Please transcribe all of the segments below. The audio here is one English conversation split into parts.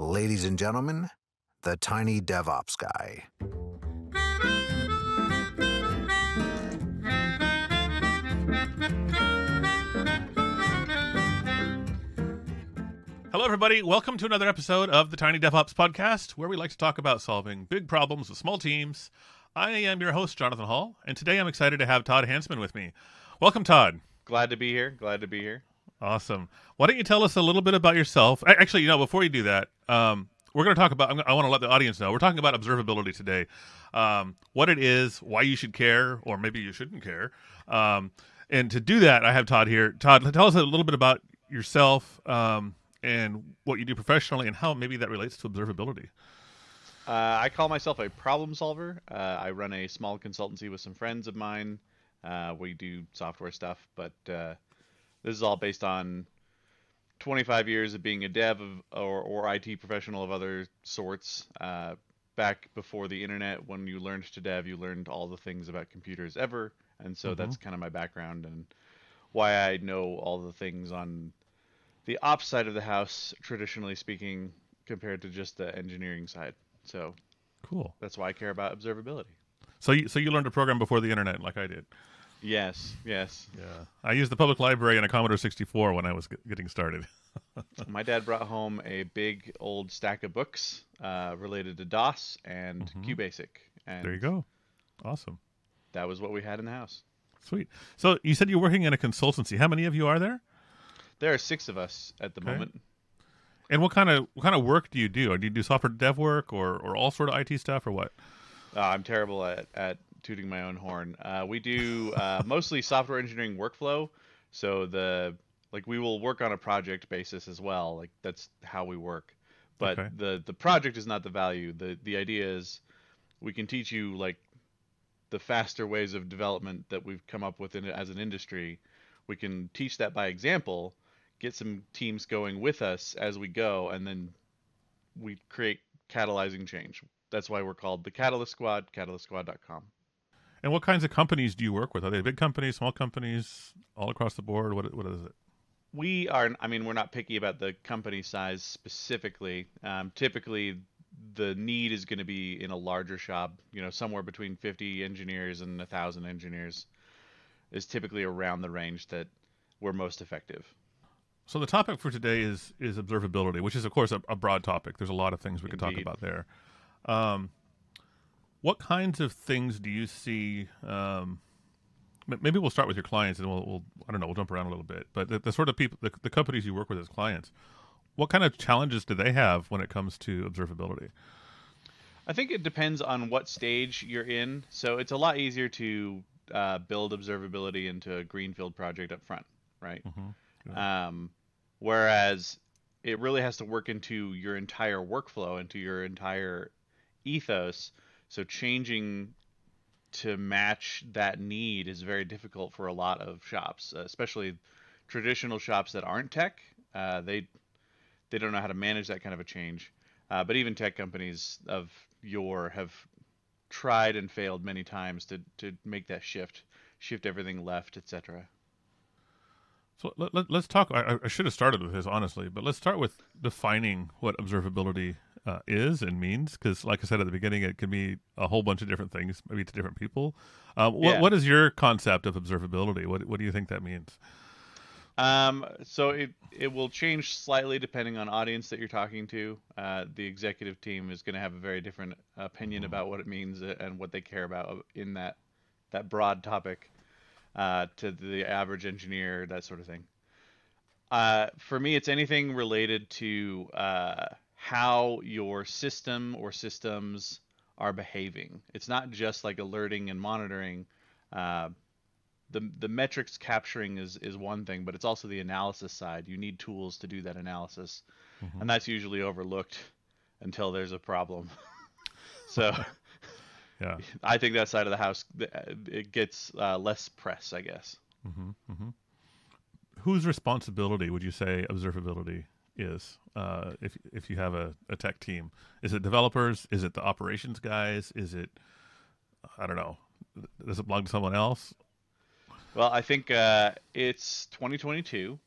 Ladies and gentlemen, the tiny DevOps guy. Hello, everybody. Welcome to another episode of the Tiny DevOps Podcast, where we like to talk about solving big problems with small teams. I am your host, Jonathan Hall, and today I'm excited to have Todd Hansman with me. Welcome, Todd. Glad to be here. Glad to be here. Awesome. Why don't you tell us a little bit about yourself? Actually, you know, before you do that, um, we're going to talk about. I want to let the audience know we're talking about observability today, um, what it is, why you should care, or maybe you shouldn't care. Um, and to do that, I have Todd here. Todd, tell us a little bit about yourself um, and what you do professionally, and how maybe that relates to observability. Uh, I call myself a problem solver. Uh, I run a small consultancy with some friends of mine. Uh, we do software stuff, but uh, this is all based on 25 years of being a dev of, or, or IT professional of other sorts. Uh, back before the internet, when you learned to dev, you learned all the things about computers ever, and so that's kind of my background and why I know all the things on the ops side of the house, traditionally speaking, compared to just the engineering side. So Cool. that's why I care about observability. So you so you learned to program before the internet, like I did. Yes, yes. Yeah. I used the public library and a Commodore 64 when I was getting started. My dad brought home a big old stack of books uh, related to DOS and QBasic, and There you go. Awesome. that was what we had in the house. Sweet. So you said you're working in a consultancy. How many of you are there? There are six of us at the Okay. moment. And what kind of what kind of work do you do? Do you do software dev work or or all sort of IT stuff or what? Uh, I'm terrible at, at tooting my own horn. Uh, we do uh, mostly software engineering workflow. So the like we will work on a project basis as well. Like that's how we work. But Okay. the the project is not the value. The the idea is we can teach you like the faster ways of development that we've come up with in as an industry. We can teach that by example, get some teams going with us as we go, and then we create catalyzing change. That's why we're called the Catalyst Squad, catalystsquad.com. And what kinds of companies do you work with? Are they big companies, small companies, all across the board? What what is it? We are, I mean, we're not picky about the company size specifically. Um, typically, the need is going to be in a larger shop, you know, somewhere between 50 engineers and 1,000 engineers is typically around the range that we're most effective. So the topic for today is is observability, which is of course a, a broad topic. There's a lot of things we could talk about there. Um, what kinds of things do you see? Um, maybe we'll start with your clients, and we'll, we'll I don't know, we'll jump around a little bit. But the, the sort of people, the, the companies you work with as clients, what kind of challenges do they have when it comes to observability? I think it depends on what stage you're in. So it's a lot easier to uh, build observability into a greenfield project up front, right? Um, whereas it really has to work into your entire workflow, into your entire ethos. So changing to match that need is very difficult for a lot of shops, especially traditional shops that aren't tech. Uh, they they don't know how to manage that kind of a change. Uh, but even tech companies of yore have tried and failed many times to, to make that shift, shift everything left, etc. So let, let, us talk. I, I should have started with this honestly, but let's start with defining what observability uh, is and means, because, like I said at the beginning, it can be a whole bunch of different things, maybe to different people. Um, what, Yeah. what is your concept of observability? What What do you think that means? Um, so it it will change slightly depending on audience that you're talking to. Uh, the executive team is going to have a very different opinion about what it means and what they care about in that that broad topic uh, to the average engineer, that sort of thing. Uh, for me, it's anything related to uh, how your system or systems are behaving. It's not just like alerting and monitoring. Uh, the the metrics capturing is is one thing, but it's also the analysis side. You need tools to do that analysis, and that's usually overlooked until there's a problem. so Yeah. I think that side of the house it gets uh, less press, I guess. Whose responsibility would you say observability is? Uh, if if you have a, a tech team, is it developers? Is it the operations guys? Is it I don't know. Does it belong to someone else? Well, I think uh, it's 2022,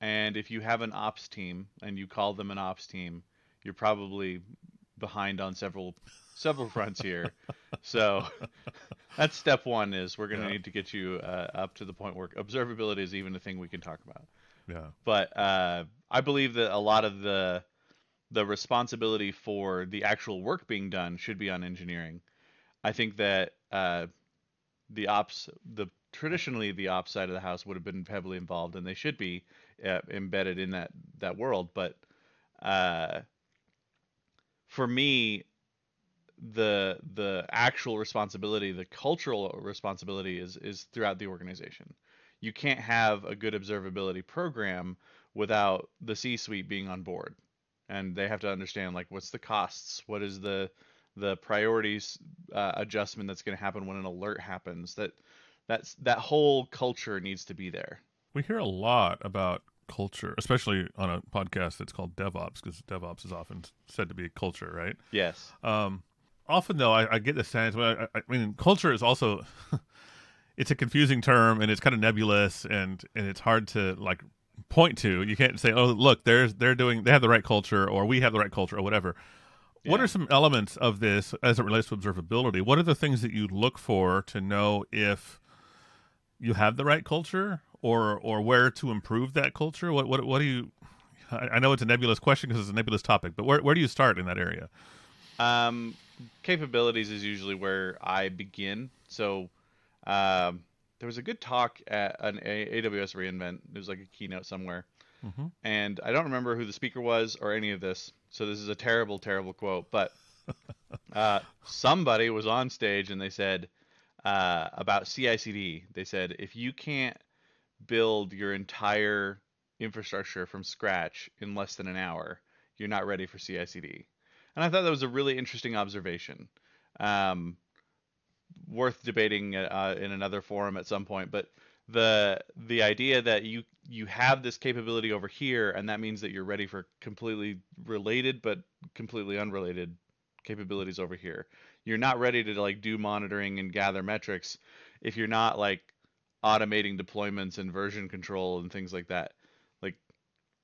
and if you have an ops team and you call them an ops team, you're probably behind on several several fronts here. so that's step one. Is we're going to Yeah. need to get you uh, up to the point where observability is even a thing we can talk about. Yeah. But uh, I believe that a lot of the the responsibility for the actual work being done should be on engineering. I think that uh, the ops, the traditionally the ops side of the house would have been heavily involved, and they should be uh, embedded in that that world. But uh, for me, the the actual responsibility, the cultural responsibility, is is throughout the organization. You can't have a good observability program without the C-suite being on board, and they have to understand like what's the costs, what is the the priorities uh, adjustment that's going to happen when an alert happens. That that's that whole culture needs to be there. We hear a lot about culture, especially on a podcast that's called DevOps, because DevOps is often said to be a culture, right? Yes. Um, often though, I, I get the sense. I, I mean, culture is also it's a confusing term and it's kind of nebulous and and it's hard to like point to. You can't say, "Oh, look, there's they're doing they have the right culture," or "We have the right culture," or whatever. What are some elements of this as it relates to observability? What are the things that you look for to know if you have the right culture, or or where to improve that culture? What what what do you? I I know it's a nebulous question because it's a nebulous topic, but where where do you start in that area? Um, capabilities is usually where I begin. So, um, there was a good talk at an AWS reInvent. It was like a keynote somewhere, hmm and I don't remember who the speaker was or any of this. So this is a terrible, terrible quote. But uh, somebody was on stage and they said uh, about CI/CD. They said if you can't build your entire infrastructure from scratch in less than an hour, you're not ready for CI/CD. And I thought that was a really interesting observation. Um, worth debating uh, in another forum at some point, but the the idea that you you have this capability over here, and that means that you're ready for completely related but completely unrelated capabilities over here. You're not ready to like do monitoring and gather metrics if you're not like automating deployments and version control and things like that. Like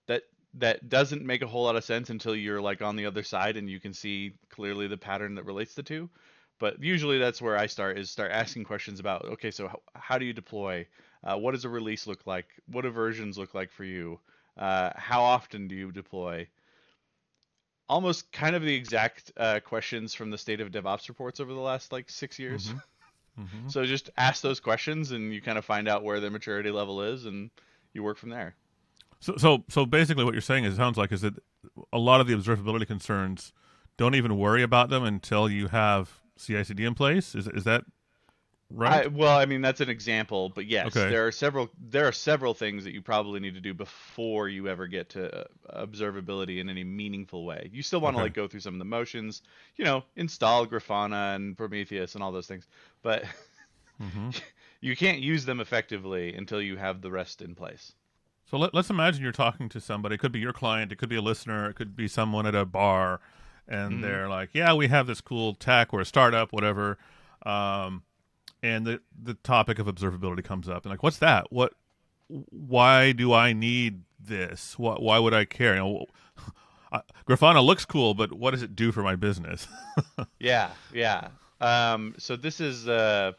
that that doesn't make a whole lot of sense until you're like on the other side and you can see clearly the pattern that relates the two. But usually that's where I start is start asking questions about okay, so how, how do you deploy? Uh, what does a release look like? What do versions look like for you? Uh, how often do you deploy? Almost kind of the exact uh, questions from the state of DevOps reports over the last like six years. Mhm. hmm So just ask those questions and you kind of find out where their maturity level is and you work from there. So, so, so basically, what you're saying is, it sounds like is that a lot of the observability concerns don't even worry about them until you have CI/CD in place. Is is that right? I, well, I mean that's an example, but yes, Okay. there are several there are several things that you probably need to do before you ever get to uh, observability in any meaningful way. You still want to Okay. like go through some of the motions, you know, install Grafana and Prometheus and all those things, but hmm you can't use them effectively until you have the rest in place. So let, let's imagine you're talking to somebody. It could be your client. It could be a listener. It could be someone at a bar, and Mhm. they're like, "Yeah, we have this cool tech or a startup, whatever." Um, and the the topic of observability comes up, and like, "What's that? What? Why do I need this? Why, why would I care?" You know, uh, Grafana looks cool, but what does it do for my business? Yeah, yeah. Um, so this is uh,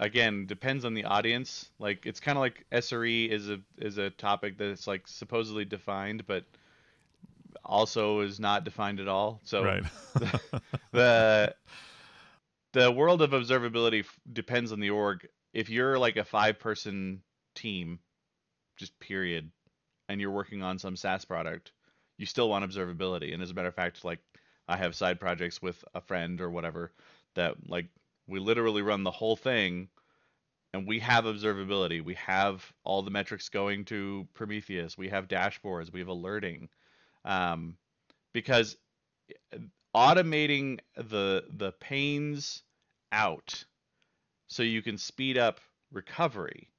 again depends on the audience. Like it's kind of like SRE is a is a topic that's like supposedly defined, but also is not defined at all. So right. the the world of observability f- depends on the org. If you're like a five person team, just period, and you're working on some SaaS product, you still want observability. And as a matter of fact, like I have side projects with a friend or whatever that like we literally run the whole thing and we have observability. We have all the metrics going to Prometheus. We have dashboards. We have alerting. Um, because automating the the pains out so you can speed up recovery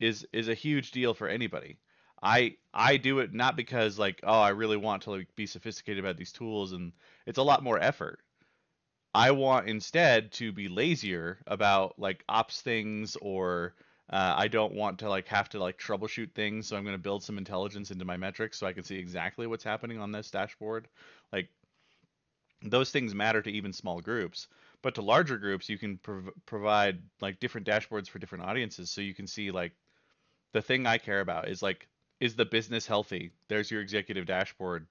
is is a huge deal for anybody. I I do it not because like oh I really want to like be sophisticated about these tools and it's a lot more effort. I want instead to be lazier about like ops things or Uh, I don't want to like have to like troubleshoot things, so I'm going to build some intelligence into my metrics so I can see exactly what's happening on this dashboard. Like those things matter to even small groups, but to larger groups, you can prov- provide like different dashboards for different audiences, so you can see like the thing I care about is like is the business healthy? There's your executive dashboard.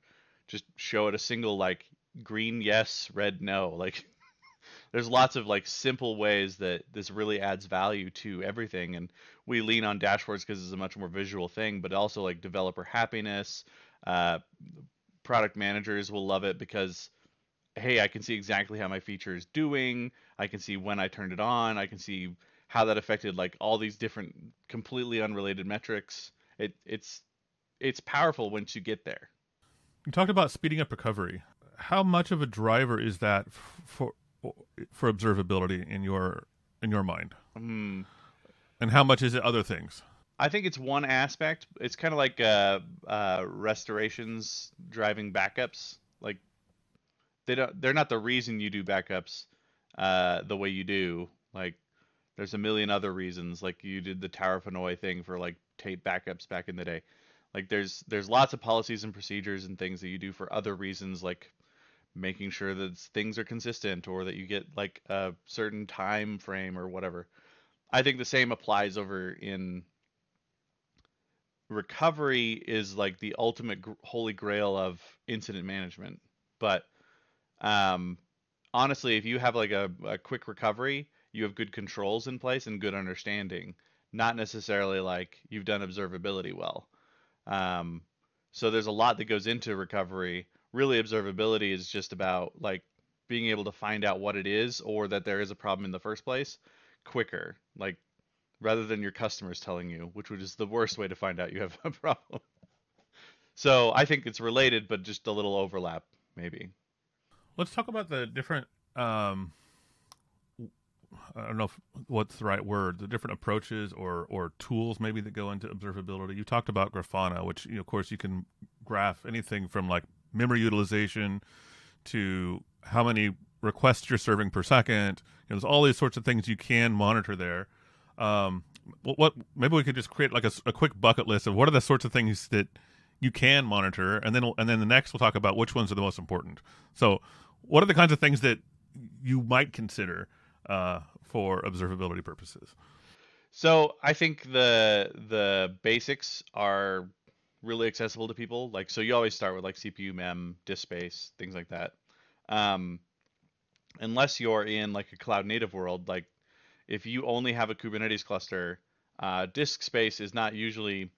Just show it a single like green yes, red no. Like there's lots of like simple ways that this really adds value to everything and we lean on dashboards because it's a much more visual thing but also like developer happiness uh, product managers will love it because hey i can see exactly how my feature is doing i can see when i turned it on i can see how that affected like all these different completely unrelated metrics it, it's it's powerful once you get there You talked about speeding up recovery. How much of a driver is that for for observability in your in your mind? Hmm. And how much is it other things? I think it's one aspect. It's kind of like uh, uh, restorations driving backups. Like they don't, they're not the reason you do backups uh, the way you do. Like there's a million other reasons. Like you did the Tower of Hanoi thing for like tape backups back in the day. Like there's there's lots of policies and procedures and things that you do for other reasons, like making sure that things are consistent or that you get like a certain time frame or whatever. I think the same applies over in recovery is like the ultimate holy grail of incident management. But um, honestly, if you have like a, a quick recovery, you have good controls in place and good understanding, not necessarily like you've done observability well. Um, so there's a lot that goes into recovery. Really, observability is just about like being able to find out what it is or that there is a problem in the first place quicker. Like rather than your customers telling you, which is the worst way to find out you have a problem. So I think it's related, but just a little overlap, maybe. Let's talk about the different. Um, I don't know if, what's the right word. The different approaches or or tools maybe that go into observability. You talked about Grafana, which you know, of course you can graph anything from like memory utilization to how many requests you're serving per second. You know, there's all these sorts of things you can monitor there. Um, what, what maybe we could just create like a, a quick bucket list of what are the sorts of things that you can monitor, and then and then the next we'll talk about which ones are the most important. So, what are the kinds of things that you might consider uh, for observability purposes? So I think the the basics are really accessible to people. Like so, you always start with like CPU, mem, disk space, things like that. Um, unless you're in like a cloud native world, like if you only have a Kubernetes cluster, uh, disk space is not usually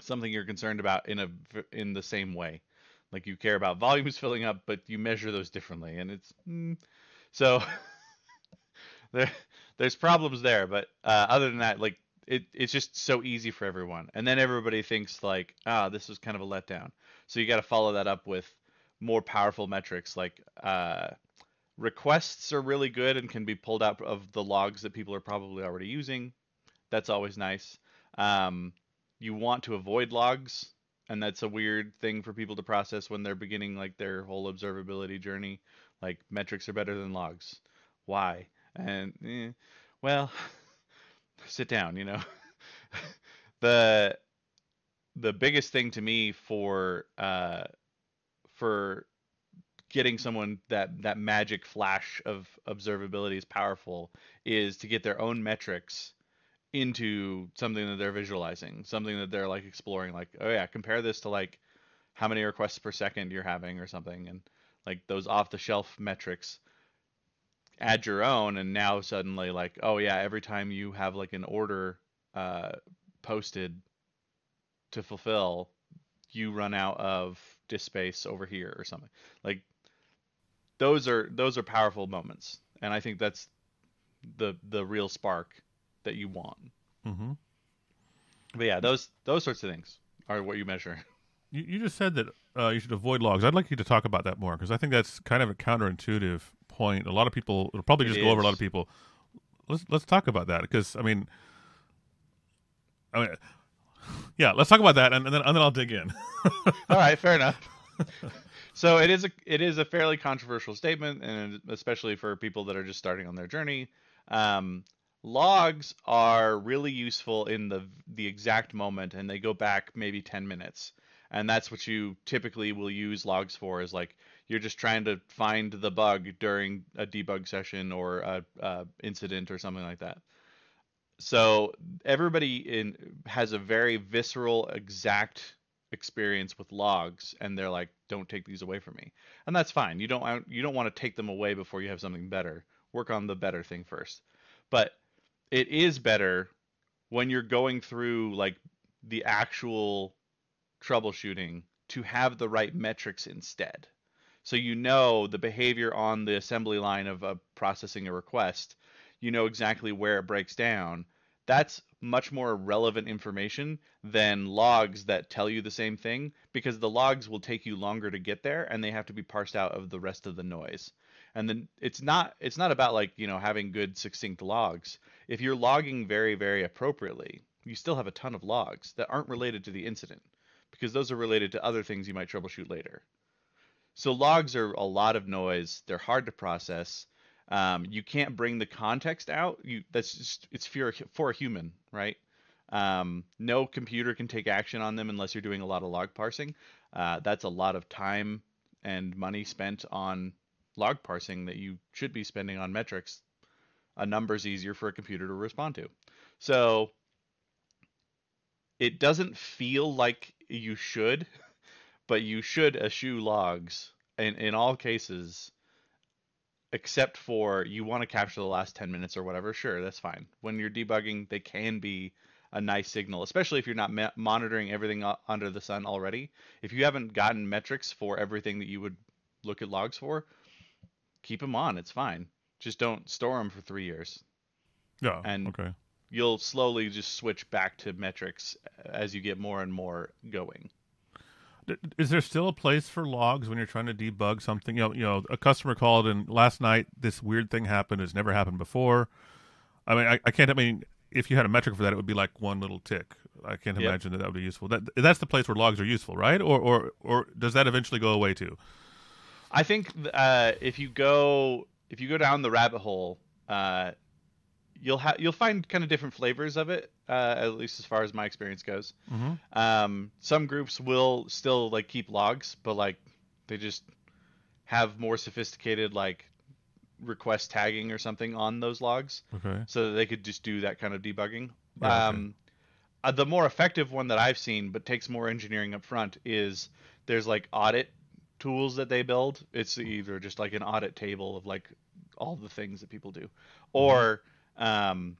something you're concerned about in a in the same way. Like you care about volumes filling up, but you measure those differently, and it's mm, so there there's problems there. But uh, other than that, like it it's just so easy for everyone, and then everybody thinks like ah this was kind of a letdown. So you got to follow that up with more powerful metrics like uh, requests are really good and can be pulled out of the logs that people are probably already using. That's always nice. Um, you want to avoid logs, and that's a weird thing for people to process when they're beginning like their whole observability journey. Like metrics are better than logs. Why? And eh, well, sit down. You know, the the biggest thing to me for uh, for getting someone that that magic flash of observability is powerful is to get their own metrics into something that they're visualizing, something that they're like exploring like, oh yeah, compare this to like how many requests per second you're having or something and like those off the shelf metrics add your own and now suddenly like, oh yeah, every time you have like an order uh posted to fulfill, you run out of disk space over here or something. Like those are those are powerful moments, and I think that's the the real spark that you want. Mm-hmm. But yeah, those those sorts of things are what you measure. You, you just said that uh, you should avoid logs. I'd like you to talk about that more because I think that's kind of a counterintuitive point. A lot of people it'll probably just It go over a lot of people. Let's let's talk about that because I mean, I mean, yeah, let's talk about that and, and then and then I'll dig in. All right, fair enough. so it is a it is a fairly controversial statement, and especially for people that are just starting on their journey. Um, Logs are really useful in the the exact moment, and they go back maybe 10 minutes, and that's what you typically will use logs for. Is like you're just trying to find the bug during a debug session or a, a incident or something like that. So everybody in has a very visceral, exact experience with logs, and they're like, "Don't take these away from me," and that's fine. You don't you don't want to take them away before you have something better. Work on the better thing first. But it is better when you're going through like the actual troubleshooting to have the right metrics instead. So you know the behavior on the assembly line of uh, processing a request. You know exactly where it breaks down. That's much more relevant information than logs that tell you the same thing because the logs will take you longer to get there and they have to be parsed out of the rest of the noise and then it's not it's not about like you know having good succinct logs if you're logging very very appropriately you still have a ton of logs that aren't related to the incident because those are related to other things you might troubleshoot later so logs are a lot of noise they're hard to process um, you can't bring the context out. You that's just it's for for a human, right? Um, no computer can take action on them unless you're doing a lot of log parsing. Uh, that's a lot of time and money spent on log parsing that you should be spending on metrics. A number's easier for a computer to respond to. So it doesn't feel like you should, but you should eschew logs in, in all cases except for you want to capture the last 10 minutes or whatever, sure, that's fine. When you're debugging, they can be a nice signal, especially if you're not ma- monitoring everything under the sun already. If you haven't gotten metrics for everything that you would look at logs for, keep them on. It's fine. Just don't store them for three years. Yeah. And okay. You'll slowly just switch back to metrics as you get more and more going is there still a place for logs when you're trying to debug something? You know, you know, a customer called and last night this weird thing happened. It's never happened before. I mean, I, I can't. I mean, if you had a metric for that, it would be like one little tick. I can't yep. imagine that that would be useful. That that's the place where logs are useful, right? Or or or does that eventually go away too? I think uh, if you go if you go down the rabbit hole, uh, you'll have you'll find kind of different flavors of it uh, at least as far as my experience goes mm-hmm. um, some groups will still like keep logs but like they just have more sophisticated like request tagging or something on those logs okay so that they could just do that kind of debugging yeah, um, okay. uh, the more effective one that i've seen but takes more engineering up front is there's like audit tools that they build it's either just like an audit table of like all the things that people do mm-hmm. or um,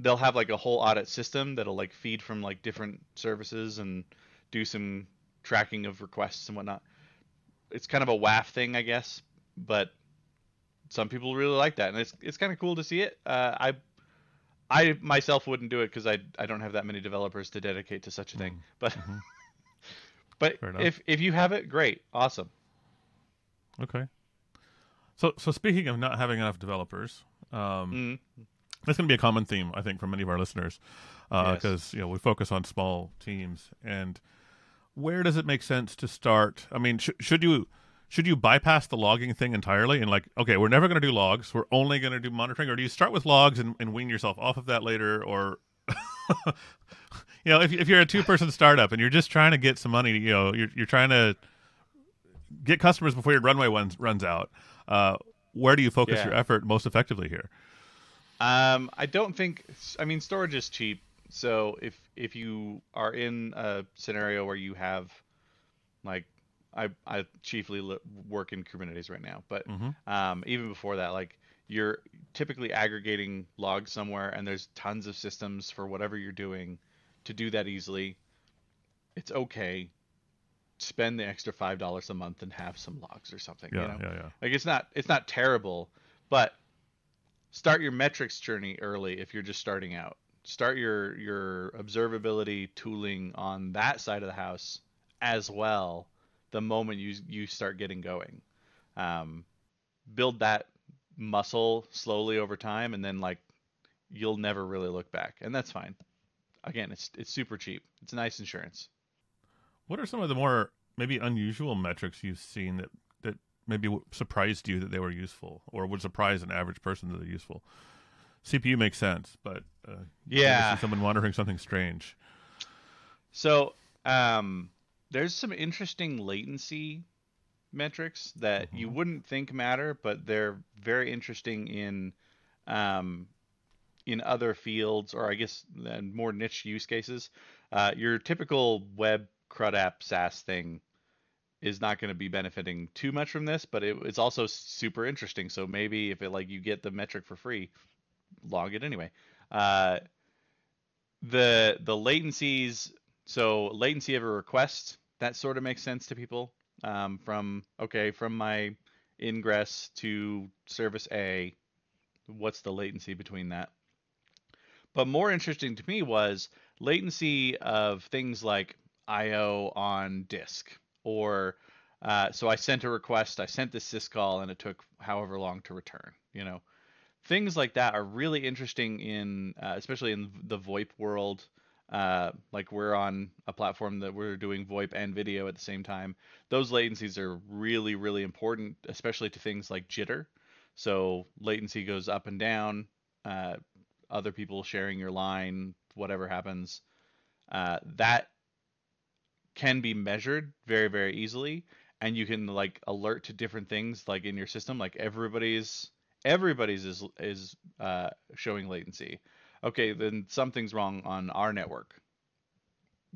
they'll have like a whole audit system that'll like feed from like different services and do some tracking of requests and whatnot. It's kind of a WAF thing, I guess, but some people really like that, and it's it's kind of cool to see it. Uh, I I myself wouldn't do it because I I don't have that many developers to dedicate to such a thing. Mm. But mm-hmm. but if if you have it, great, awesome. Okay. So so speaking of not having enough developers, um, mm. That's going to be a common theme, I think, for many of our listeners, because uh, yes. you know we focus on small teams. And where does it make sense to start? I mean, sh- should you should you bypass the logging thing entirely and like, okay, we're never going to do logs, we're only going to do monitoring, or do you start with logs and, and wean yourself off of that later, or you know, if if you're a two person startup and you're just trying to get some money, you know, you're you're trying to get customers before your runway runs runs out. Uh, where do you focus yeah. your effort most effectively here? Um, I don't think. I mean, storage is cheap. So if if you are in a scenario where you have, like, I I chiefly work in Kubernetes right now, but mm-hmm. um, even before that, like you're typically aggregating logs somewhere, and there's tons of systems for whatever you're doing to do that easily. It's okay. Spend the extra five dollars a month and have some logs or something. Yeah, you know? yeah, yeah. Like it's not it's not terrible, but start your metrics journey early if you're just starting out. Start your your observability tooling on that side of the house as well. The moment you you start getting going, um, build that muscle slowly over time, and then like you'll never really look back, and that's fine. Again, it's it's super cheap. It's nice insurance. What are some of the more maybe unusual metrics you've seen that maybe surprised you that they were useful, or would surprise an average person that they're useful? CPU makes sense, but uh, Yeah. someone monitoring something strange. So, um, there's some interesting latency metrics that you Mhm. wouldn't think matter, but they're very interesting in um, in other fields, or I guess uh, more niche use cases. Uh, your typical web CRUD app SaaS thing is not going to be benefiting too much from this, but it, it's also super interesting. So maybe if it like you get the metric for free, log it anyway. Uh, the the latencies so latency of a request that sort of makes sense to people um, from okay from my ingress to service a what's the latency between that but more interesting to me was latency of things like io on disk or uh, so i sent a request i sent this syscall and it took however long to return you know things like that are really interesting in uh, especially in the voip world uh, like we're on a platform that we're doing VoIP and video at the same time. Those latencies are really, really important, especially to things like jitter. So latency goes up and down. Uh, other people sharing your line, whatever happens, uh, that can be measured very, very easily, and you can like alert to different things like in your system. Like everybody's everybody's is is uh, showing latency okay, then something's wrong on our network.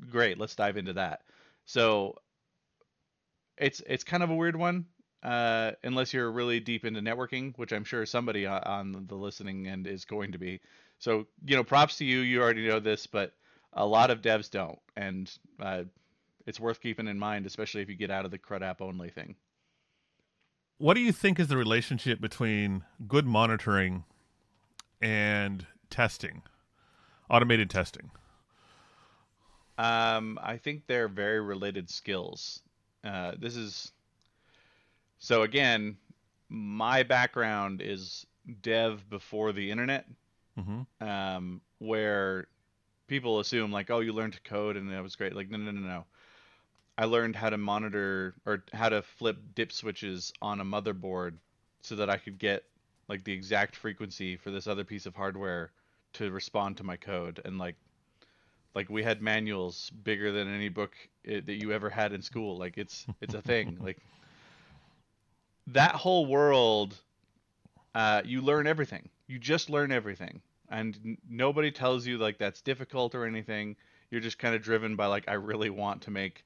Great, let's dive into that. So it's it's kind of a weird one, uh, unless you're really deep into networking, which I'm sure somebody on the listening end is going to be. So you know, props to you. You already know this, but a lot of devs don't, and uh, it's worth keeping in mind, especially if you get out of the CRUD app only thing. What do you think is the relationship between good monitoring and testing, automated testing? Um, I think they're very related skills. Uh, this is so again, my background is dev before the internet, Mm-hmm. um, where people assume like, oh, you learned to code and that was great. Like, no, no, no, no. I learned how to monitor or how to flip dip switches on a motherboard so that I could get like the exact frequency for this other piece of hardware to respond to my code. And like like we had manuals bigger than any book i that you ever had in school. Like it's it's a thing. Like that whole world uh, you learn everything. You just learn everything. And n- nobody tells you like that's difficult or anything. You're just kind of driven by like i really want to make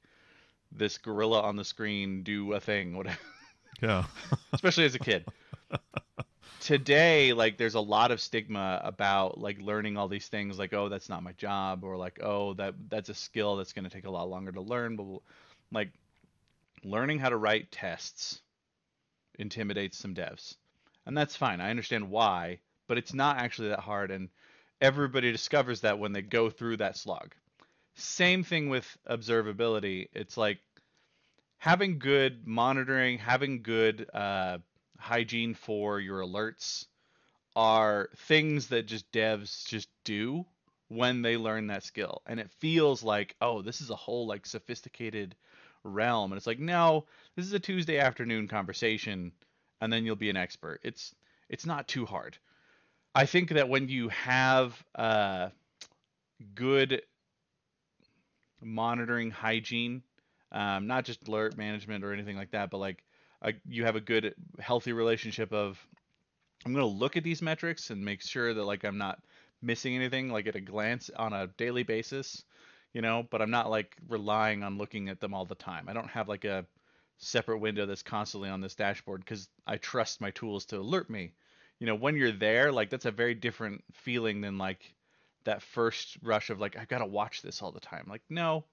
this gorilla on the screen do a thing whatever Yeah. especially as a kid. Today, like there's a lot of stigma about like learning all these things like oh that's not my job or like oh that that's a skill that's going to take a lot longer to learn but like learning how to write tests intimidates some devs. And that's fine. I understand why, but it's not actually that hard and everybody discovers that when they go through that slog. Same thing with observability. It's like having good monitoring, having good uh, hygiene for your alerts are things that just devs just do when they learn that skill. And it feels like, oh, this is a whole like sophisticated realm. And it's like, no, this is a Tuesday afternoon conversation and then you'll be an expert. It's it's not too hard. I think that when you have uh, good monitoring hygiene um, not just alert management or anything like that, but like uh, you have a good, healthy relationship of I'm going to look at these metrics and make sure that like I'm not missing anything like at a glance on a daily basis, you know, but I'm not like relying on looking at them all the time. I don't have like a separate window that's constantly on this dashboard because I trust my tools to alert me. You know, when you're there, like that's a very different feeling than like that first rush of like I've got to watch this all the time. Like no,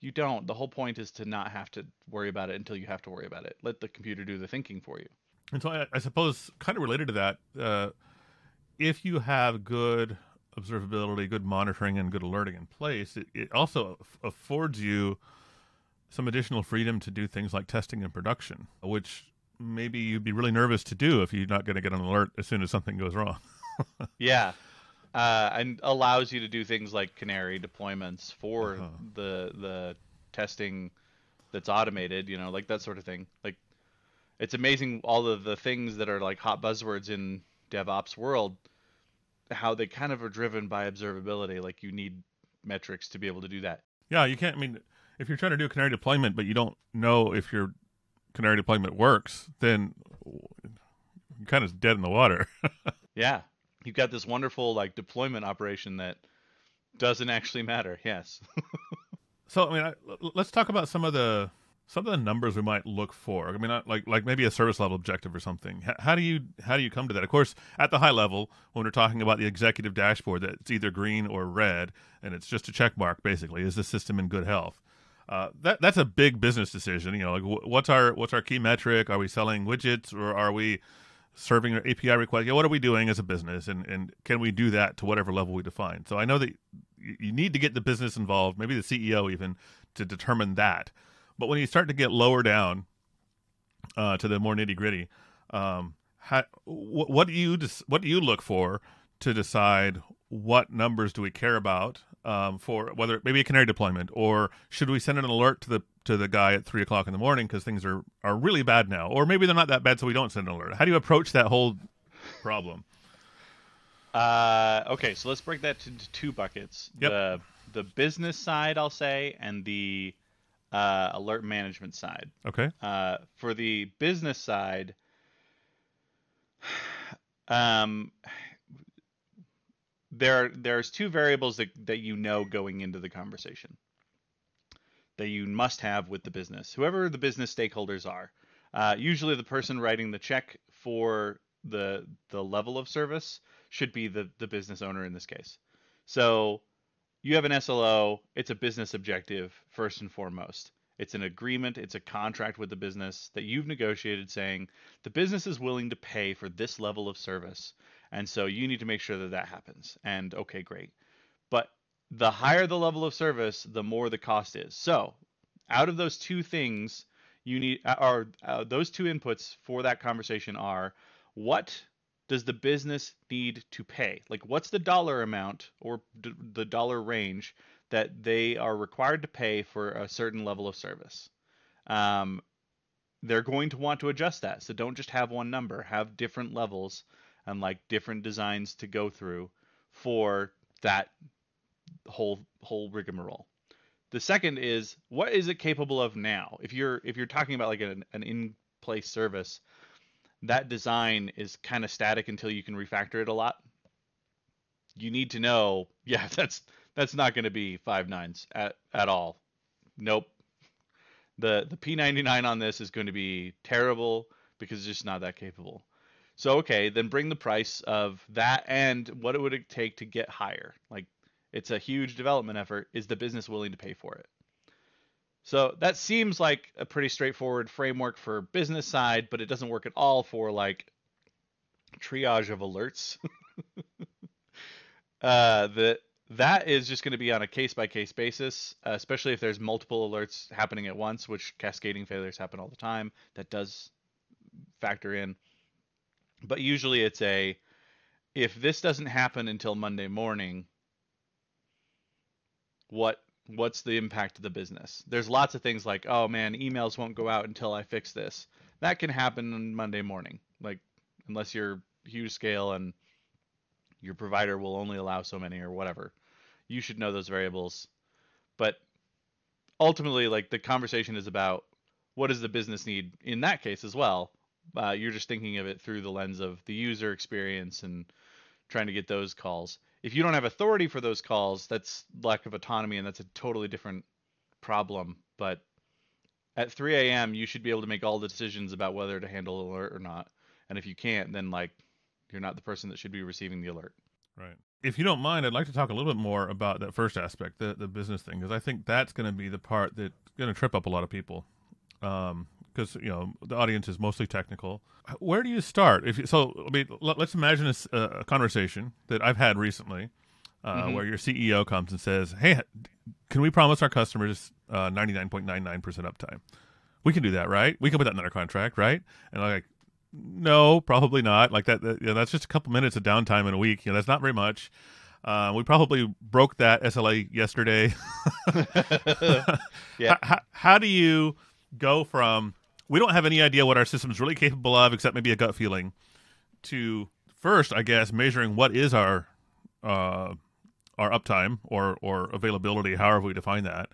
you don't. The whole point is to not have to worry about it until you have to worry about it. Let the computer do the thinking for you. And so I, I suppose, kind of related to that, uh, if you have good observability, good monitoring, and good alerting in place, it, it also affords you some additional freedom to do things like testing in production, which maybe you'd be really nervous to do if you're not going to get an alert as soon as something goes wrong. Yeah. Uh, and allows you to do things like canary deployments for Uh-huh. the the testing that's automated, you know, like that sort of thing. Like it's amazing all of the things that are like hot buzzwords in DevOps world. how they kind of are driven by observability. Like you need metrics to be able to do that. Yeah, you can't. I mean, if you're trying to do a canary deployment, but you don't know if your canary deployment works, then you're kind of dead in the water. yeah, you've got this wonderful like deployment operation that doesn't actually matter. Yes. so I mean, I, let's talk about some of the some of the numbers we might look for. I mean, like like maybe a service level objective or something. How, how do you how do you come to that? Of course, at the high level, when we're talking about the executive dashboard, that's either green or red, and it's just a check mark. Basically, is the system in good health? Uh, that that's a big business decision. You know, like what's our what's our key metric? Are we selling widgets or are we serving an API request? Yeah, what are we doing as a business, and and can we do that to whatever level we define? So I know that you need to get the business involved, maybe the CEO even, to determine that. But when you start to get lower down uh, to the more nitty gritty, um, what, what do you what do you look for to decide what numbers do we care about um, for whether maybe a canary deployment or should we send an alert to the to the guy at three o'clock in the morning because things are are really bad now. Or maybe they're not that bad so we don't send an alert. How do you approach that whole problem? Uh, okay so let's break that into two buckets. Yep. the the business side i'll say and the uh, alert management side. Okay. Uh, for the business side um there there's two variables that, that you know going into the conversation that you must have with the business whoever the business stakeholders are uh, usually the person writing the check for the the level of service should be the the business owner in this case so you have an SLO it's a business objective first and foremost it's an agreement it's a contract with the business that you've negotiated saying the business is willing to pay for this level of service and so you need to make sure that that happens. And okay, great. But the higher the level of service, the more the cost is. So out of those two things, you need, are uh, those two inputs for that conversation are what does the business need to pay? Like, what's the dollar amount or d- the dollar range that they are required to pay for a certain level of service? Um, they're going to want to adjust that. So don't just have one number, have different levels and like different designs to go through for that whole whole rigmarole. The second is what is it capable of now? If you're if you're talking about like an, an in place service, that design is kind of static until you can refactor it a lot. You need to know, yeah, that's that's not going to be five nines at at all. Nope. The the P99 on this is going to be terrible because it's just not that capable. So okay, then bring the price of that and what it would take to get higher. Like it's a huge development effort. Is the business willing to pay for it? So that seems like a pretty straightforward framework for business side, but it doesn't work at all for like triage of alerts. uh, that is just going to be on a case by case basis, especially if there's multiple alerts happening at once, which cascading failures happen all the time. That does factor in. But usually it's a if this doesn't happen until Monday morning, what what's the impact of the business? There's lots of things like, oh man, emails won't go out until I fix this. That can happen on Monday morning. Like unless you're huge scale and your provider will only allow so many or whatever. You should know those variables. But ultimately like the conversation is about what does the business need in that case as well uh, you're just thinking of it through the lens of the user experience and trying to get those calls. If you don't have authority for those calls, that's lack of autonomy, and that's a totally different problem. But at 3 a.m., you should be able to make all the decisions about whether to handle the alert or not. And if you can't, then like you're not the person that should be receiving the alert. Right. If you don't mind, I'd like to talk a little bit more about that first aspect, the the business thing, because I think that's going to be the part that's going to trip up a lot of people. Um, because you know the audience is mostly technical. Where do you start? If you, so, I mean, let, us imagine a, a, conversation that I've had recently, uh, mm-hmm. where your CEO comes and says, "Hey, can we promise our customers uh, ninety nine point nine nine percent uptime? We can do that, right? We can put that in our contract, right?" And I'm like, "No, probably not. Like that. that you know, that's just a couple minutes of downtime in a week. You know, that's not very much." Uh, we probably broke that SLA yesterday. yeah. How, how do you go from we don't have any idea what our system is really capable of, except maybe a gut feeling. To first, I guess, measuring what is our uh, our uptime or or availability, however we define that,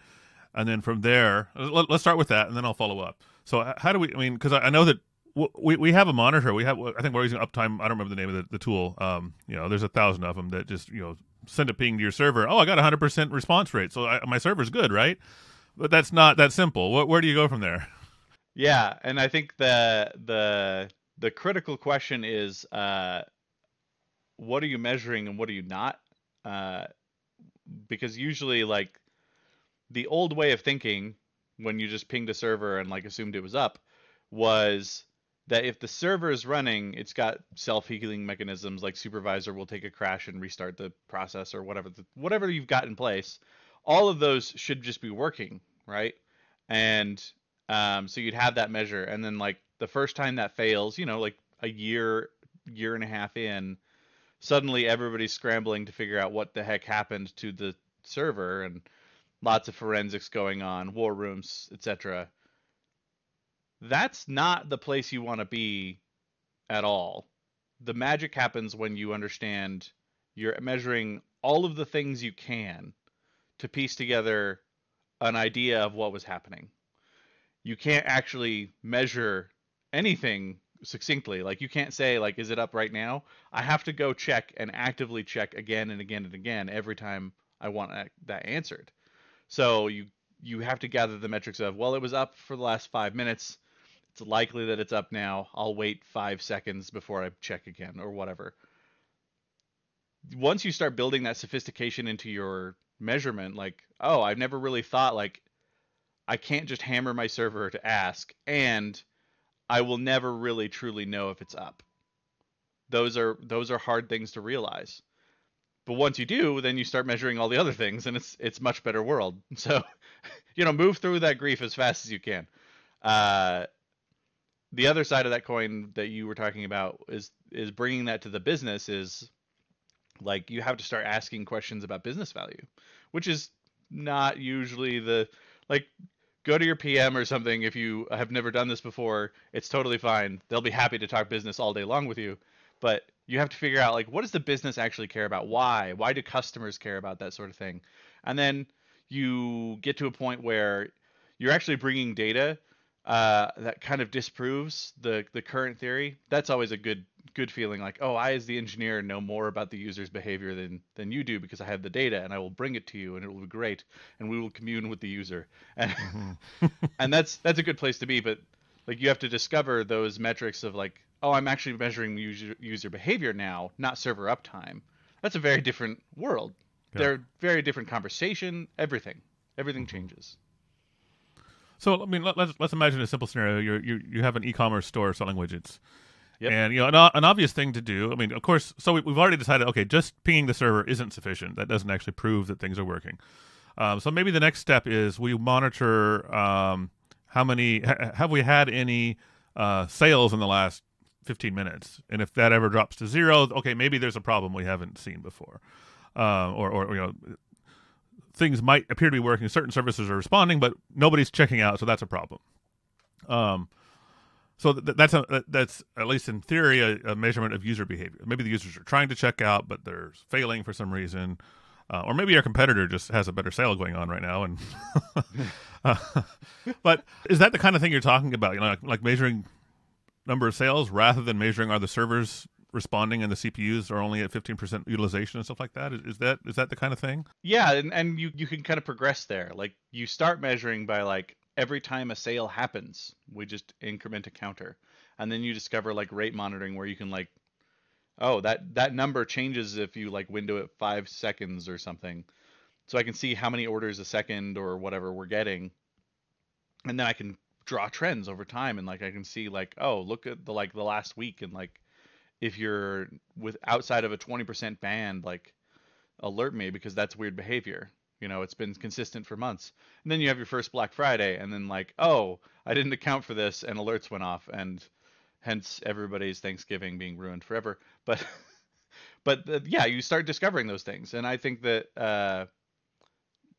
and then from there, let, us start with that, and then I'll follow up. So how do we? I mean, because I, I know that we we have a monitor. We have I think we're using uptime. I don't remember the name of the, the tool. Um, you know, there's a thousand of them that just you know send a ping to your server. Oh, I got hundred percent response rate, so I, my server's good, right? But that's not that simple. Where do you go from there? Yeah, and I think the the the critical question is, uh, what are you measuring and what are you not? Uh, because usually, like the old way of thinking, when you just pinged a server and like assumed it was up, was that if the server is running, it's got self-healing mechanisms like supervisor will take a crash and restart the process or whatever the, whatever you've got in place. All of those should just be working, right? And um, so you'd have that measure, and then like the first time that fails, you know, like a year, year and a half in, suddenly everybody's scrambling to figure out what the heck happened to the server, and lots of forensics going on, war rooms, etc that's not the place you want to be at all. The magic happens when you understand you're measuring all of the things you can to piece together an idea of what was happening. You can't actually measure anything succinctly. Like you can't say like is it up right now? I have to go check and actively check again and again and again every time I want that answered. So you you have to gather the metrics of well it was up for the last 5 minutes it's likely that it's up now. I'll wait five seconds before I check again or whatever. Once you start building that sophistication into your measurement, like, oh, I've never really thought like I can't just hammer my server to ask, and I will never really truly know if it's up. Those are those are hard things to realize. But once you do, then you start measuring all the other things, and it's it's much better world. So, you know, move through that grief as fast as you can. Uh, the other side of that coin that you were talking about is is bringing that to the business is like you have to start asking questions about business value, which is not usually the like go to your PM or something if you have never done this before. It's totally fine. They'll be happy to talk business all day long with you, but you have to figure out like what does the business actually care about? Why? Why do customers care about that sort of thing? And then you get to a point where you're actually bringing data uh, that kind of disproves the the current theory, that's always a good good feeling. Like, oh, I as the engineer know more about the user's behavior than than you do because I have the data and I will bring it to you and it will be great and we will commune with the user. And mm-hmm. and that's that's a good place to be. But like you have to discover those metrics of like, oh, I'm actually measuring user user behavior now, not server uptime. That's a very different world. Yeah. They're very different conversation. Everything everything changes. So I mean, let, us let's, let's imagine a simple scenario. You you you have an e-commerce store selling widgets, yep. and you know an, an obvious thing to do. I mean, of course. So we, have already decided. Okay, just pinging the server isn't sufficient. That doesn't actually prove that things are working. Um, so maybe the next step is we monitor um, how many ha- have we had any uh, sales in the last 15 minutes, and if that ever drops to zero, okay, maybe there's a problem we haven't seen before, uh, or or you know things might appear to be working. Certain services are responding, but nobody's checking out, so that's a problem. Um, so th- that's a that's at least in theory a, a, measurement of user behavior. Maybe the users are trying to check out, but they're failing for some reason, uh, or maybe our competitor just has a better sale going on right now. And uh, but is that the kind of thing you're talking about? You know, like, like measuring number of sales rather than measuring are the servers responding and the CPUs are only at 15% utilization and stuff like that? Is, is that is that the kind of thing? Yeah, and, and you, you can kind of progress there. Like you start measuring by like every time a sale happens, we just increment a counter. And then you discover like rate monitoring where you can like oh that that number changes if you like window it five seconds or something. So I can see how many orders a second or whatever we're getting. And then I can draw trends over time and like I can see like, oh, look at the like the last week and like if you're with outside of a 20% band like alert me because that's weird behavior you know it's been consistent for months and then you have your first black friday and then like oh i didn't account for this and alerts went off and hence everybody's thanksgiving being ruined forever but but uh, yeah you start discovering those things and i think that uh,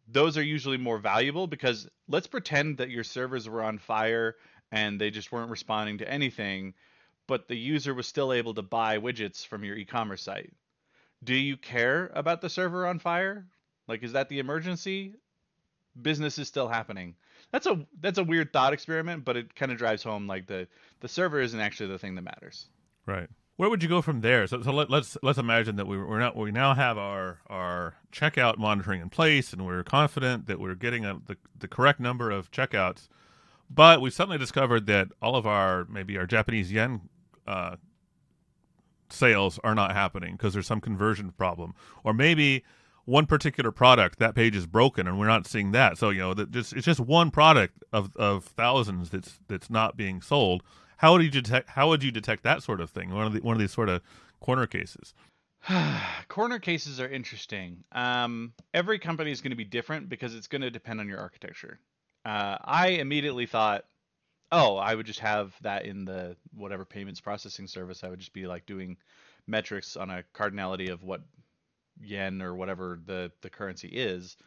those are usually more valuable because let's pretend that your servers were on fire and they just weren't responding to anything but the user was still able to buy widgets from your e-commerce site. do you care about the server on fire? Like, is that the emergency? Business is still happening. That's a that's a weird thought experiment, but it kind of drives home like the the server isn't actually the thing that matters. Right. Where would you go from there? So, so let, us let's, let's imagine that we we're not we now have our our checkout monitoring in place, and we're confident that we're getting a, the the correct number of checkouts. But we suddenly discovered that all of our maybe our Japanese yen uh, sales are not happening because there's some conversion problem, or maybe one particular product that page is broken and we're not seeing that. So you know that just it's just one product of of thousands that's that's not being sold how would you detect? How would you detect that sort of thing? One of the, one of these sort of corner cases. corner cases are interesting. Um, every company is going to be different because it's going to depend on your architecture. Uh, I immediately thought, oh, I would just have that in the whatever payments processing service. I would just be like doing metrics on a cardinality of what yen or whatever the the currency is.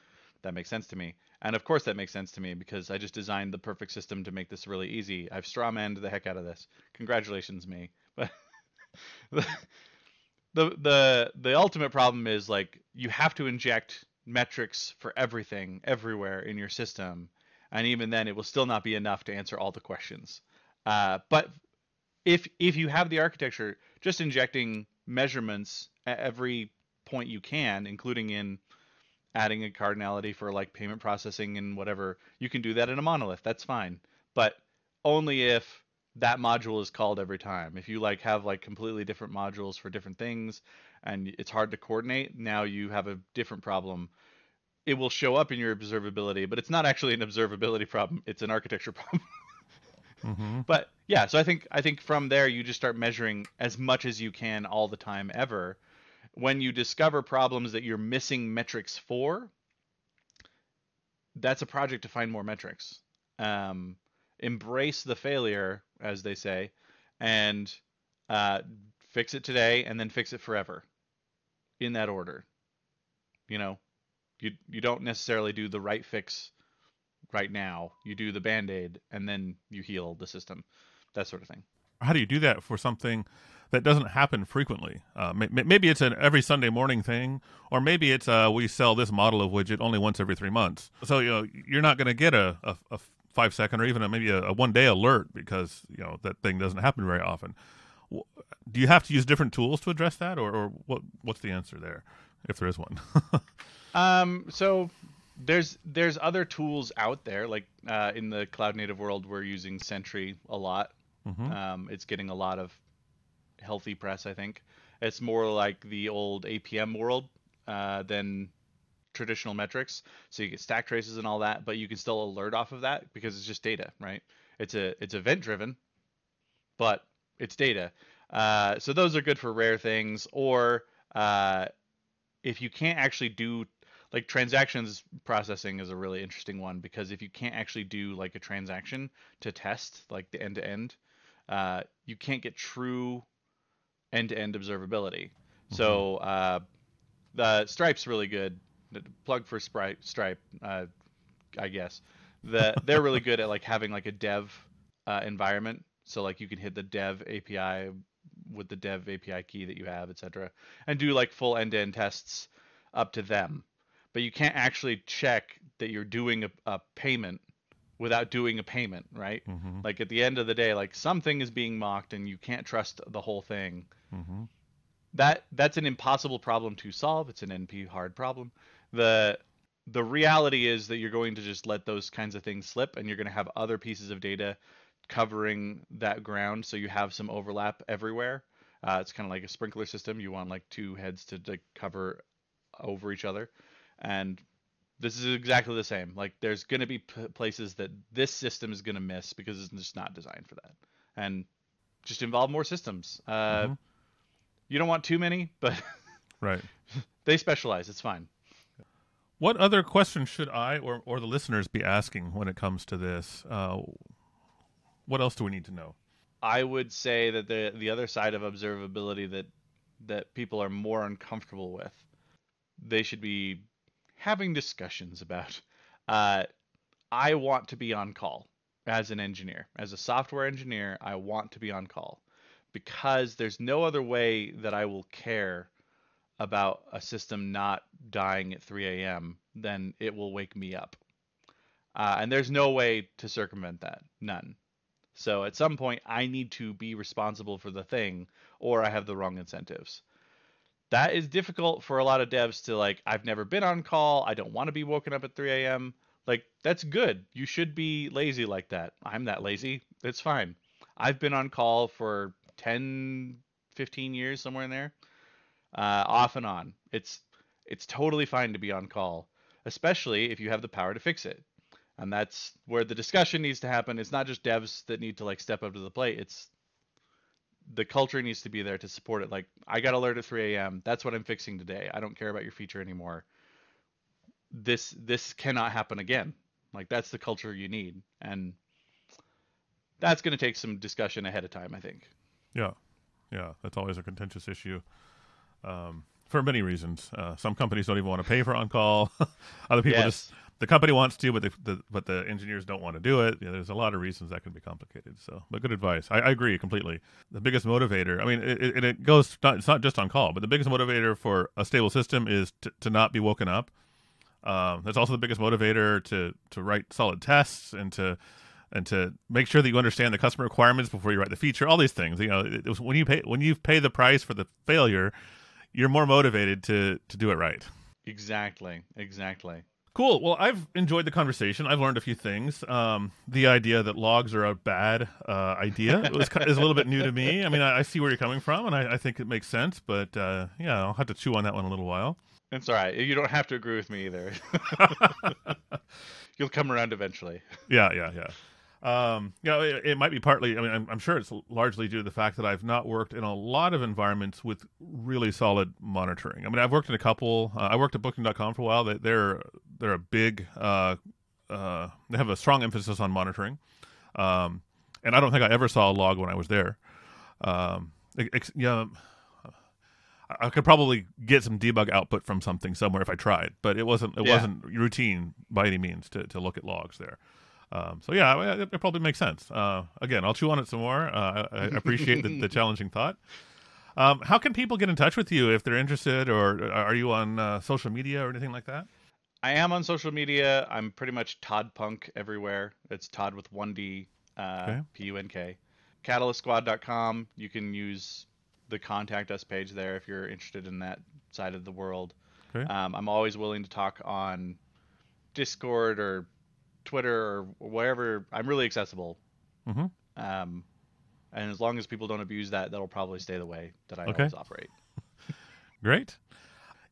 That makes sense to me. And of course that makes sense to me because I just designed the perfect system to make this really easy. I've strawmanned the heck out of this. Congratulations, me. But the the the ultimate problem is like you have to inject metrics for everything everywhere in your system, and even then it will still not be enough to answer all the questions. Uh, but if if you have the architecture, just injecting measurements every point you can, including in adding a cardinality for like payment processing and whatever, you can do that in a monolith. That's fine. But only if that module is called every time. If you like have like completely different modules for different things and it's hard to coordinate, now you have a different problem. It will show up in your observability, but it's not actually an observability problem. It's an architecture problem. mm-hmm. But yeah, so I think I think from there you just start measuring as much as you can all the time ever when you discover problems that you're missing metrics for, that's a project to find more metrics. Um, embrace the failure, as they say, and uh, fix it today and then fix it forever in that order. You know, you you don't necessarily do the right fix right now. You do the band aid and then you heal the system, that sort of thing. How do you do that for something that doesn't happen frequently. Uh, maybe it's an every Sunday morning thing, or maybe it's uh, we sell this model of widget only once every three months. So you know you're not going to get a, a, a, five second or even a, maybe a, a one day alert because you know that thing doesn't happen very often. Do you have to use different tools to address that, or, or what? What's the answer there, if there is one? um, so there's there's other tools out there like uh, in the cloud native world we're using Sentry a lot. Mm-hmm. Um, it's getting a lot of healthy press. I think it's more like the old APM world uh, than traditional metrics. So you get stack traces and all that, but you can still alert off of that because it's just data, right? It's a it's event driven, but it's data. Uh, so those are good for rare things, or uh, if you can't actually do like transactions processing is a really interesting one because if you can't actually do like a transaction to test like the end to end, you can't get true end-to-end observability. Mm-hmm. So uh, the Stripe's really good. Plug for Stripe, Stripe, uh, I guess. The they're really good at like having like a dev uh, environment. So like you can hit the dev API with the dev API key that you have, etc., and do like full end-to-end tests up to them. But you can't actually check that you're doing a, a payment without doing a payment, right? Mm-hmm. Like at the end of the day, like something is being mocked and you can't trust the whole thing. Mm-hmm. That that's an impossible problem to solve. It's an NP hard problem. The the reality is that you're going to just let those kinds of things slip and you're going to have other pieces of data covering that ground so you have some overlap everywhere. Uh, it's kind of like a sprinkler system. You want like two heads to like, cover over each other. And this is exactly the same. Like there's going to be p- places that this system is going to miss because it's just not designed for that. And just involve more systems. Uh, mm-hmm. You don't want too many, but right. they specialize. It's fine. What other questions should I or, or the listeners be asking when it comes to this? Uh, what else do we need to know? I would say that the the other side of observability that that people are more uncomfortable with, they should be having discussions about. Uh, I want to be on call as an engineer, as a software engineer. I want to be on call because there's no other way that I will care about a system not dying at 3 a.m., then it will wake me up. Uh, and there's no way to circumvent that. None. So at some point, I need to be responsible for the thing, or I have the wrong incentives. That is difficult for a lot of devs to like. I've never been on call. I don't want to be woken up at 3 a.m. Like that's good. You should be lazy like that. I'm that lazy. It's fine. I've been on call for 10, 15 years somewhere in there, uh, off and on. It's it's totally fine to be on call, especially if you have the power to fix it. And that's where the discussion needs to happen. It's not just devs that need to like step up to the plate. It's the culture needs to be there to support it. Like I got alert at 3 a.m. That's what I'm fixing today. I don't care about your feature anymore. This this cannot happen again. Like that's the culture you need, and that's going to take some discussion ahead of time. I think. Yeah, yeah, that's always a contentious issue. Um, for many reasons. Uh, some companies don't even want to pay for on call. Other people Yes. just the company wants to, but the, the but the engineers don't want to do it. You know, there's a lot of reasons that can be complicated. So, but good advice. I, I agree completely. The biggest motivator. I mean, it, it, it goes not, it's not just on call, but the biggest motivator for a stable system is to, to not be woken up. Um, that's also the biggest motivator to to write solid tests and to and to make sure that you understand the customer requirements before you write the feature. All these things. You know, it, was- when you pay when you pay the price for the failure, you're more motivated to to do it right. Exactly. Exactly. Cool. Well, I've enjoyed the conversation. I've learned a few things. Um, the idea that logs are a bad uh, idea was, is a little bit new to me. I mean, I, I see where you're coming from, and I, I think it makes sense. But uh, yeah, I'll have to chew on that one a little while. It's all right. You don't have to agree with me either. You'll come around eventually. Yeah, yeah, yeah. Um, you know, it, it might be partly. I mean, I'm, I'm sure it's largely due to the fact that I've not worked in a lot of environments with really solid monitoring. I mean, I've worked in a couple. Uh, I worked at Booking.com for a while. They, they're they're a big. Uh, uh, they have a strong emphasis on monitoring, um, and I don't think I ever saw a log when I was there. Um, ex- yeah. I I could probably get some debug output from something somewhere if I tried, but it wasn't it Yeah. wasn't routine by any means to, to look at logs there. Um, so yeah, it, it probably makes sense. Uh, again, I'll chew on it some more. Uh, I, I appreciate the, the challenging thought. Um, how can people get in touch with you if they're interested, or are you on uh, social media or anything like that? I am on social media. I'm pretty much Todd Punk everywhere. It's Todd with one D, uh, Okay. P U N K. CatalystSquad.com. You can use the contact us page there if you're interested in that side of the world. Okay. Um, I'm always willing to talk on Discord or Twitter or wherever. I'm really accessible. hmm Um, and as long as people don't abuse that, that'll probably stay the way that I Okay. always operate. Great.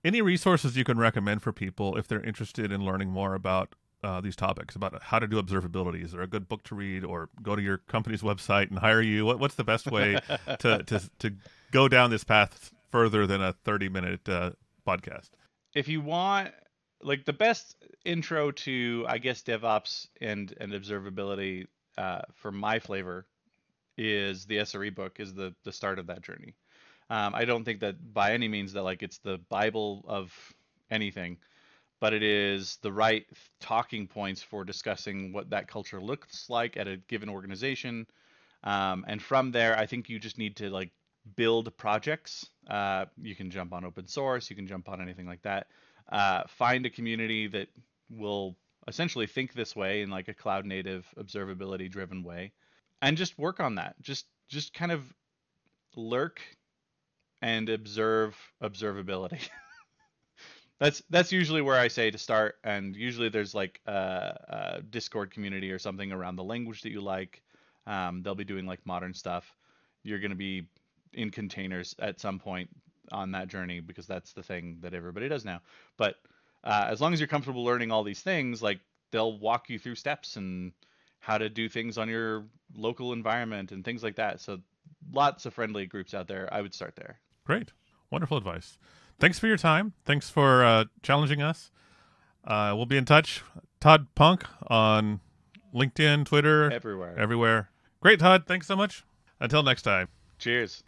Any resources you can recommend for people if they're interested in learning more about uh, these topics, about how to do observability? Is there a good book to read, or go to your company's website and hire you? What, what's the best way to, to to go down this path further than a thirty minute uh, podcast? if you want like the best intro to i guess devops and and observability uh, for my flavor is the sre book is the the start of that journey. Um, i don't think that by any means that like it's the bible of anything but it is the right talking points for discussing what that culture looks like at a given organization. Um, and from there i think you just need to like build projects. Uh, you can jump on open source you can jump on anything like that uh, find a community that will essentially think this way in like a cloud native observability driven way and just work on that. Just just kind of lurk and observe observability. That's that's usually where i say to start and usually there's like a, a discord community or something around the language that you like. Um, they'll be doing like modern stuff. You're going to be in containers at some point on that journey because that's the thing that everybody does now but uh, as long as you're comfortable learning all these things like they'll walk you through steps and how to do things on your local environment and things like that so lots of friendly groups out there i would start there Great, wonderful advice. Thanks for your time. Thanks for uh, challenging us. Uh, we'll be in touch. Todd Punk on LinkedIn, Twitter, everywhere everywhere. Great, Todd. Thanks so much. Until next time. cheers